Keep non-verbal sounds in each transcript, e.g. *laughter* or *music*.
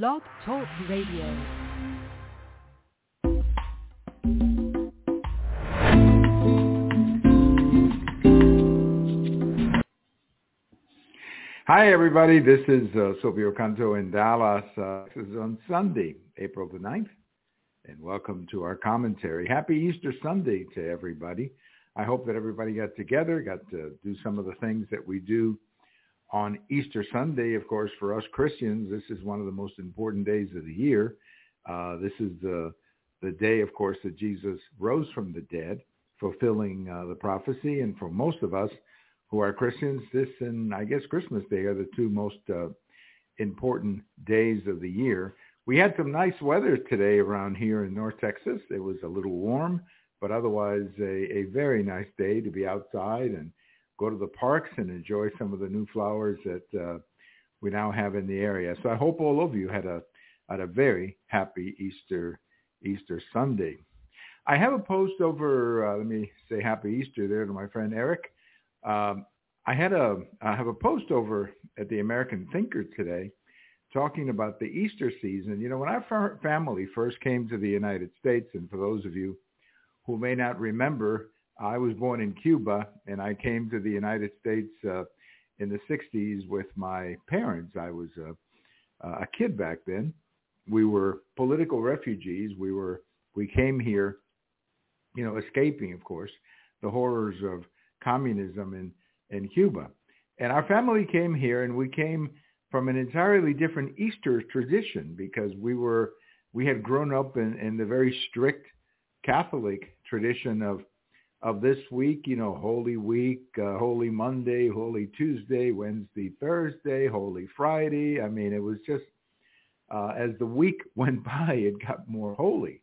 Blog Talk Radio. Hi, everybody. This is uh, Silvio Canto in Dallas. Uh, this is on Sunday, April the 9th, and welcome to our commentary. Happy Easter Sunday to everybody. I hope that everybody got together, got to do some of the things that we do on Easter Sunday. Of course, for us Christians, this is one of the most important days of the year. Uh, this is the the day, of course, that Jesus rose from the dead, fulfilling uh, the prophecy. And for most of us who are Christians, this and I guess Christmas Day are the two most uh, important days of the year. We had some nice weather today around here in North Texas. It was a little warm, but otherwise a, a very nice day to be outside and go to the parks and enjoy some of the new flowers that uh, we now have in the area. So I hope all of you had a had a very happy Easter Easter Sunday. I have a post over. Uh, let me say Happy Easter there to my friend Eric. Um, I had a I have a post over at the American Thinker today, talking about the Easter season. You know, when our family first came to the United States, and for those of you who may not remember, I was born in Cuba, and I came to the United States uh, in the '60s with my parents. I was a, a kid back then, we were political refugees. We were we came here, you know, escaping, of course, the horrors of communism in in Cuba. And our family came here, and we came from an entirely different Easter tradition because we were we had grown up in, in the very strict Catholic tradition of of this week, you know, Holy Week, uh, Holy Monday, Holy Tuesday, Wednesday, Thursday, Holy Friday. I mean, it was just uh, as the week *laughs* went by, it got more holy.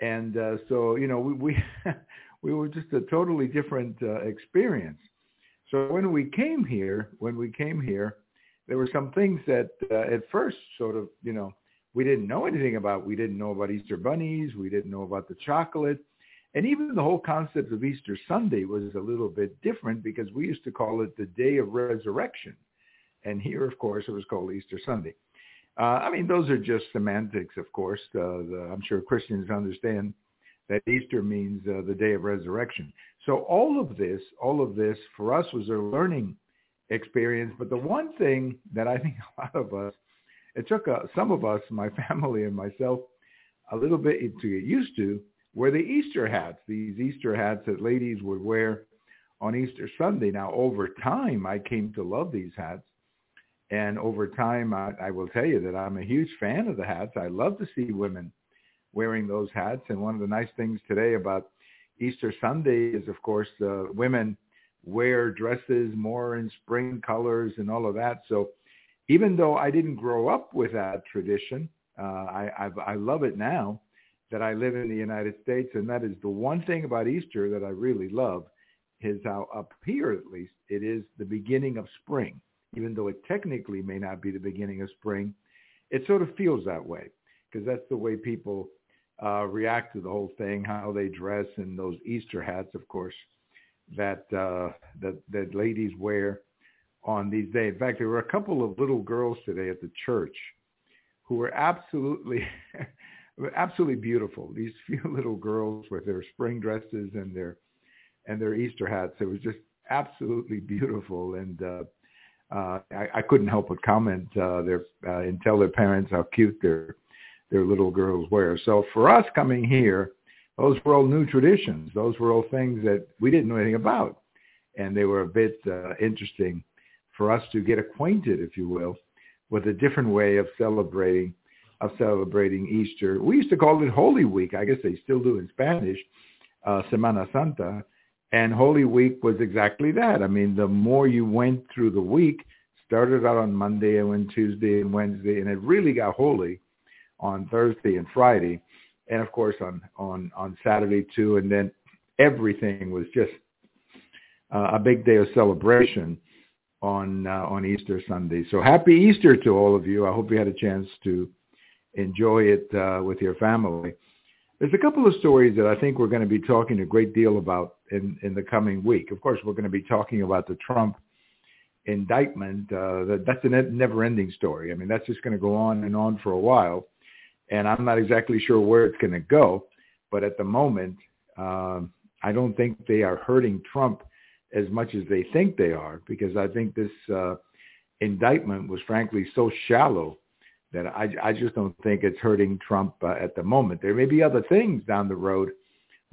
And uh, so, you know, we we, *laughs* we were just a totally different uh, experience. So when we came here, when we came here, there were some things that uh, at first sort of, you know, we didn't know anything about. We didn't know about Easter bunnies. We didn't know about the chocolate. And even the whole concept of Easter Sunday was a little bit different because we used to call it the day of resurrection. And here, of course, it was called Easter Sunday. Uh, I mean, those are just semantics, of course. Uh, the, I'm sure Christians understand that Easter means uh, the day of resurrection. So all of this, all of this for us was a learning experience. But the one thing that I think *laughs* a lot of us, it took uh, some of us, my *laughs* family and myself, a little bit to get used to, were the Easter hats. These Easter hats that ladies would wear on Easter Sunday. Now, over time, I came to love these hats and over time, I, I will tell you that I'm a huge fan of the hats. I love to see women wearing those hats. And one of the nice things today about Easter Sunday is, of course, uh, women wear dresses more in spring colors and all of that. So even though I didn't grow up with that tradition, uh, I, I've, I love it now that I live in the United States. And that is the one thing about Easter that I really love is how up here, at least, it is the beginning of spring even though it technically may not be the beginning of spring, it sort of feels that way because that's the way people uh, react to the whole thing, how they dress, and those Easter hats, of course, that uh, that that ladies wear on these days. In fact, there were a couple of little girls today at the church who were absolutely *laughs* absolutely beautiful. These *laughs* few little girls with their spring dresses and their and their Easter hats. It was just absolutely beautiful and uh, uh, I, I couldn't help but comment uh, their uh, and tell their parents how cute their their little girls were. So for us coming here, those were all new traditions. Those were all things that we didn't know anything about, and they were a bit uh, interesting for us to get acquainted, if you will, with a different way of celebrating of celebrating Easter. We used to call it Holy Week. I guess they still do in Spanish, uh, Semana Santa. And Holy Week was exactly that. I mean, the more you went through the week, started out on Monday and went Tuesday and Wednesday, and it really got holy on Thursday and Friday, and of course on on on Saturday too. And then everything was just uh, a big day of celebration on uh, on Easter Sunday. So happy Easter to all of you. I hope you had a chance to enjoy it uh, with your family. There's a couple of stories that I think we're going to be talking a great deal about in, in the coming week. Of course, we're going to be talking about the Trump indictment, uh, that, that's a never-ending story. I mean, that's just going to go on and on for a while, and I'm not exactly sure where it's going to go. But at the moment, uh, I don't think they are hurting Trump as much as they think they are, because I think this uh, indictment was frankly so shallow that I, I just don't think it's hurting Trump uh, at the moment. There may be other things down the road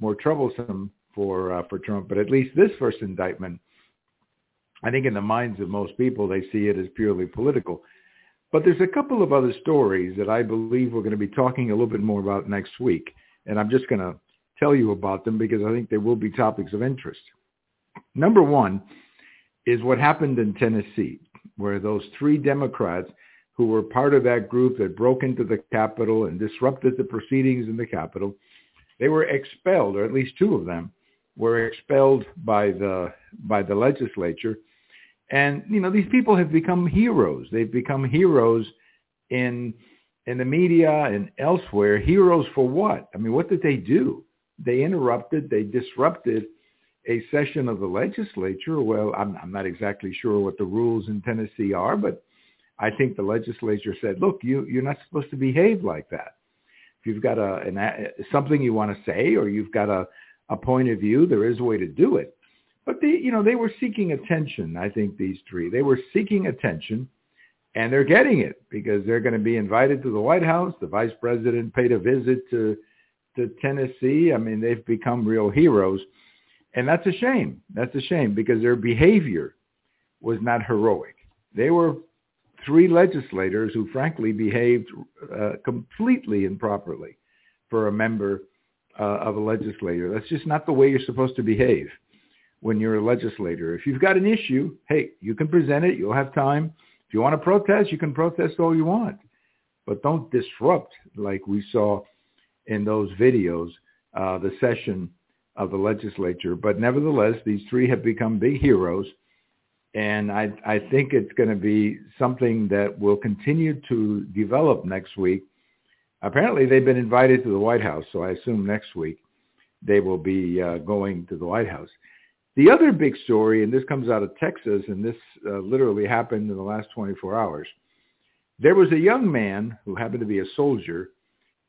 more troublesome for uh, for Trump, but at least this first indictment, I think in the minds of most people, they see it as purely political. But there's a couple of other stories that I believe we're going to be talking a little bit more about next week, and I'm just going to tell you about them because I think they will be topics of interest. Number one is what happened in Tennessee, where those three Democrats who were part of that group that broke into the Capitol and disrupted the proceedings in the Capitol, they were expelled, or at least two of them were expelled by the by the legislature. And you know, these people have become heroes. They've become heroes in in the media and elsewhere. Heroes for what? I mean, what did they do? They interrupted, they disrupted a session of the legislature. Well, I'm, I'm not exactly sure what the rules in Tennessee are, but I think the legislature said, look, you, you're not supposed to behave like that. If you've got a, an, something you want to say or you've got a, a point of view, there is a way to do it. But they, you know, they were seeking attention. I think these three, they were seeking attention, and they're getting it because they're going to be invited to the White House. The vice president paid a visit to to Tennessee. I mean, they've become real heroes, and that's a shame. That's a shame because their behavior was not heroic. They were three legislators who frankly behaved uh, completely improperly for a member uh, of a legislator. That's just not the way you're supposed to behave when you're a legislator. If you've got an issue, hey, you can present it. You'll have time. If you want to protest, you can protest all you want. But don't disrupt like we saw in those videos uh, the session of the legislature. But nevertheless, these three have become big heroes and I, I think it's going to be something that will continue to develop next week. Apparently, they've been invited to the White House, so I assume next week they will be uh, going to the White House. The other big story, and this comes out of Texas, and this uh, literally happened in the last 24 hours. There was a young man who happened to be a soldier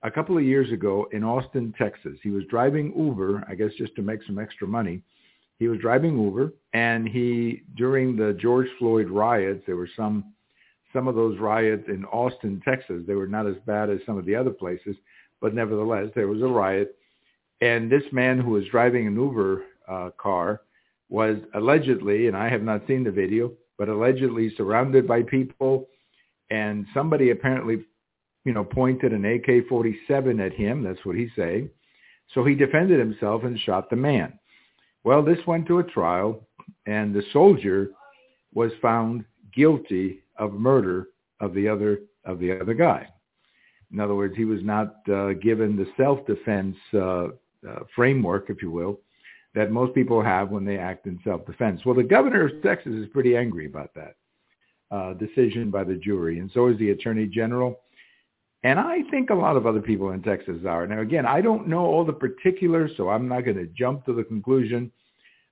a couple of years ago in Austin, Texas. He was driving Uber, I guess just to make some extra money he was driving Uber, and he during the George Floyd riots, there were some some of those riots in Austin, Texas. They were not as bad as some of the other places, but nevertheless, there was a riot. And this man who was driving an Uber uh, car was allegedly, and I have not seen the video, but allegedly surrounded by people, and somebody apparently, you know, pointed an AK-47 at him. That's what he's saying. So he defended himself and shot the man. Well, this went to a trial, and the soldier was found guilty of murder of the other of the other guy. In other words, he was not uh, given the self-defense uh, uh, framework, if you will, that most people have when they act in self-defense. Well, the governor of Texas is pretty angry about that uh, decision by the jury, and so is the attorney general. And I think a lot of other people in Texas are. Now, again, I don't know all the particulars, so I'm not going to jump to the conclusion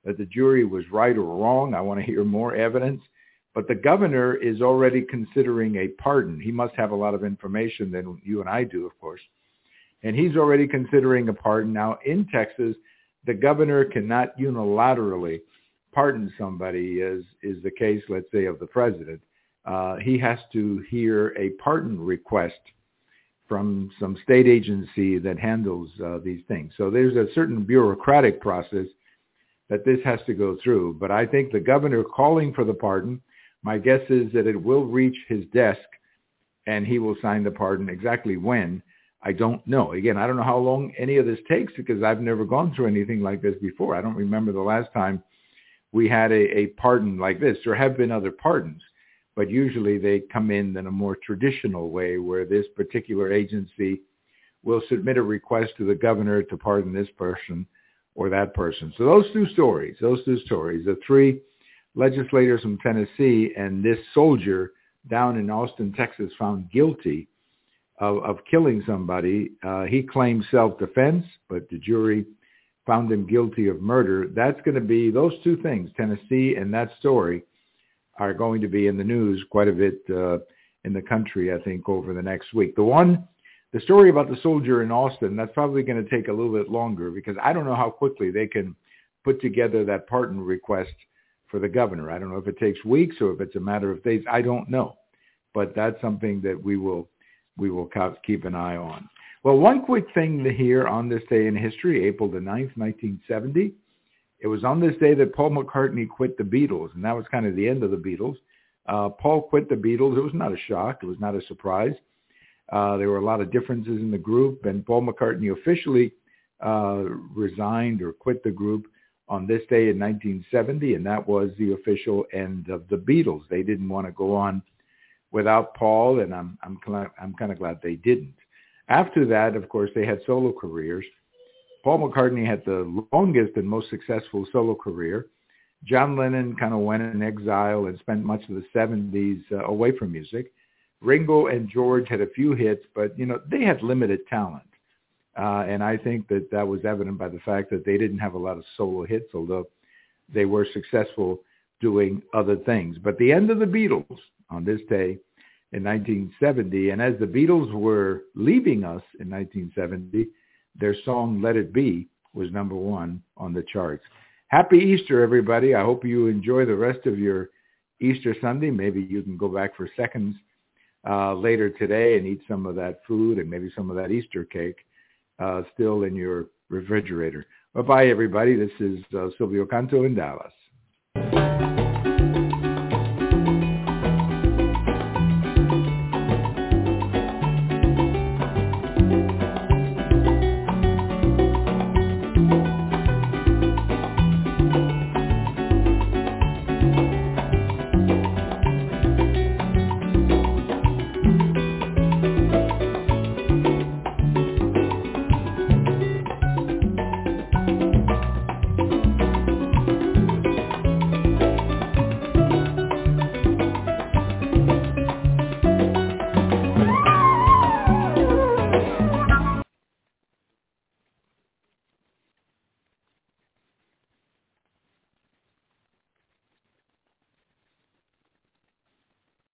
that the jury was right or wrong. I want to hear more evidence. But the governor is already considering a pardon. He must have a lot of information than you and I do, of course. And he's already considering a pardon. Now, in Texas, the governor cannot unilaterally pardon somebody, as is the case, let's say, of the president. Uh, he has to hear a pardon request from some state agency that handles uh, these things. So there's a certain bureaucratic process that this has to go through. But I think the governor calling for the pardon, my guess is that it will reach his desk and he will sign the pardon. Exactly when, I don't know. Again, I don't know how long any of this takes because I've never gone through anything like this before. I don't remember the last time we had a, a pardon like this. There have been other pardons but usually they come in in a more traditional way where this particular agency will submit a request to the governor to pardon this person or that person. So those two stories, those two stories, the three legislators from Tennessee and this soldier down in Austin, Texas, found guilty of, of killing somebody. Uh, he claimed self-defense, but the jury found him guilty of murder. That's going to be those two things, Tennessee and that story, are going to be in the news quite a bit uh, in the country, I think, over the next week. The one, the story about the soldier in Austin, that's probably going to take a little bit longer because I don't know how quickly they can put together that pardon request for the governor. I don't know if it takes weeks or if it's a matter of days. I don't know, but that's something that we will we will keep an eye on. Well, one quick thing here on this day in history, April the 9th, 1970. It was on this day that Paul McCartney quit the Beatles, and that was kind of the end of the Beatles. Uh, Paul quit the Beatles. It was not a shock. It was not a surprise. Uh, there were a lot of differences in the group, and Paul McCartney officially uh, resigned or quit the group on this day in 1970, and that was the official end of the Beatles. They didn't want to go on without Paul, and I'm I'm I'm kind of glad they didn't. After that, of course, they had solo careers. Paul McCartney had the longest and most successful solo career. John Lennon kind of went in exile and spent much of the 70s uh, away from music. Ringo and George had a few hits, but you know they had limited talent, uh, and I think that that was evident by the fact that they didn't have a lot of solo hits, although they were successful doing other things. But the end of the Beatles on this day in 1970, and as the Beatles were leaving us in 1970, their song "Let It Be" was number one on the charts. Happy Easter, everybody! I hope you enjoy the rest of your Easter Sunday. Maybe you can go back for seconds uh, later today and eat some of that food and maybe some of that Easter cake uh, still in your refrigerator. Bye-bye, everybody. This is uh, Silvio Canto in Dallas.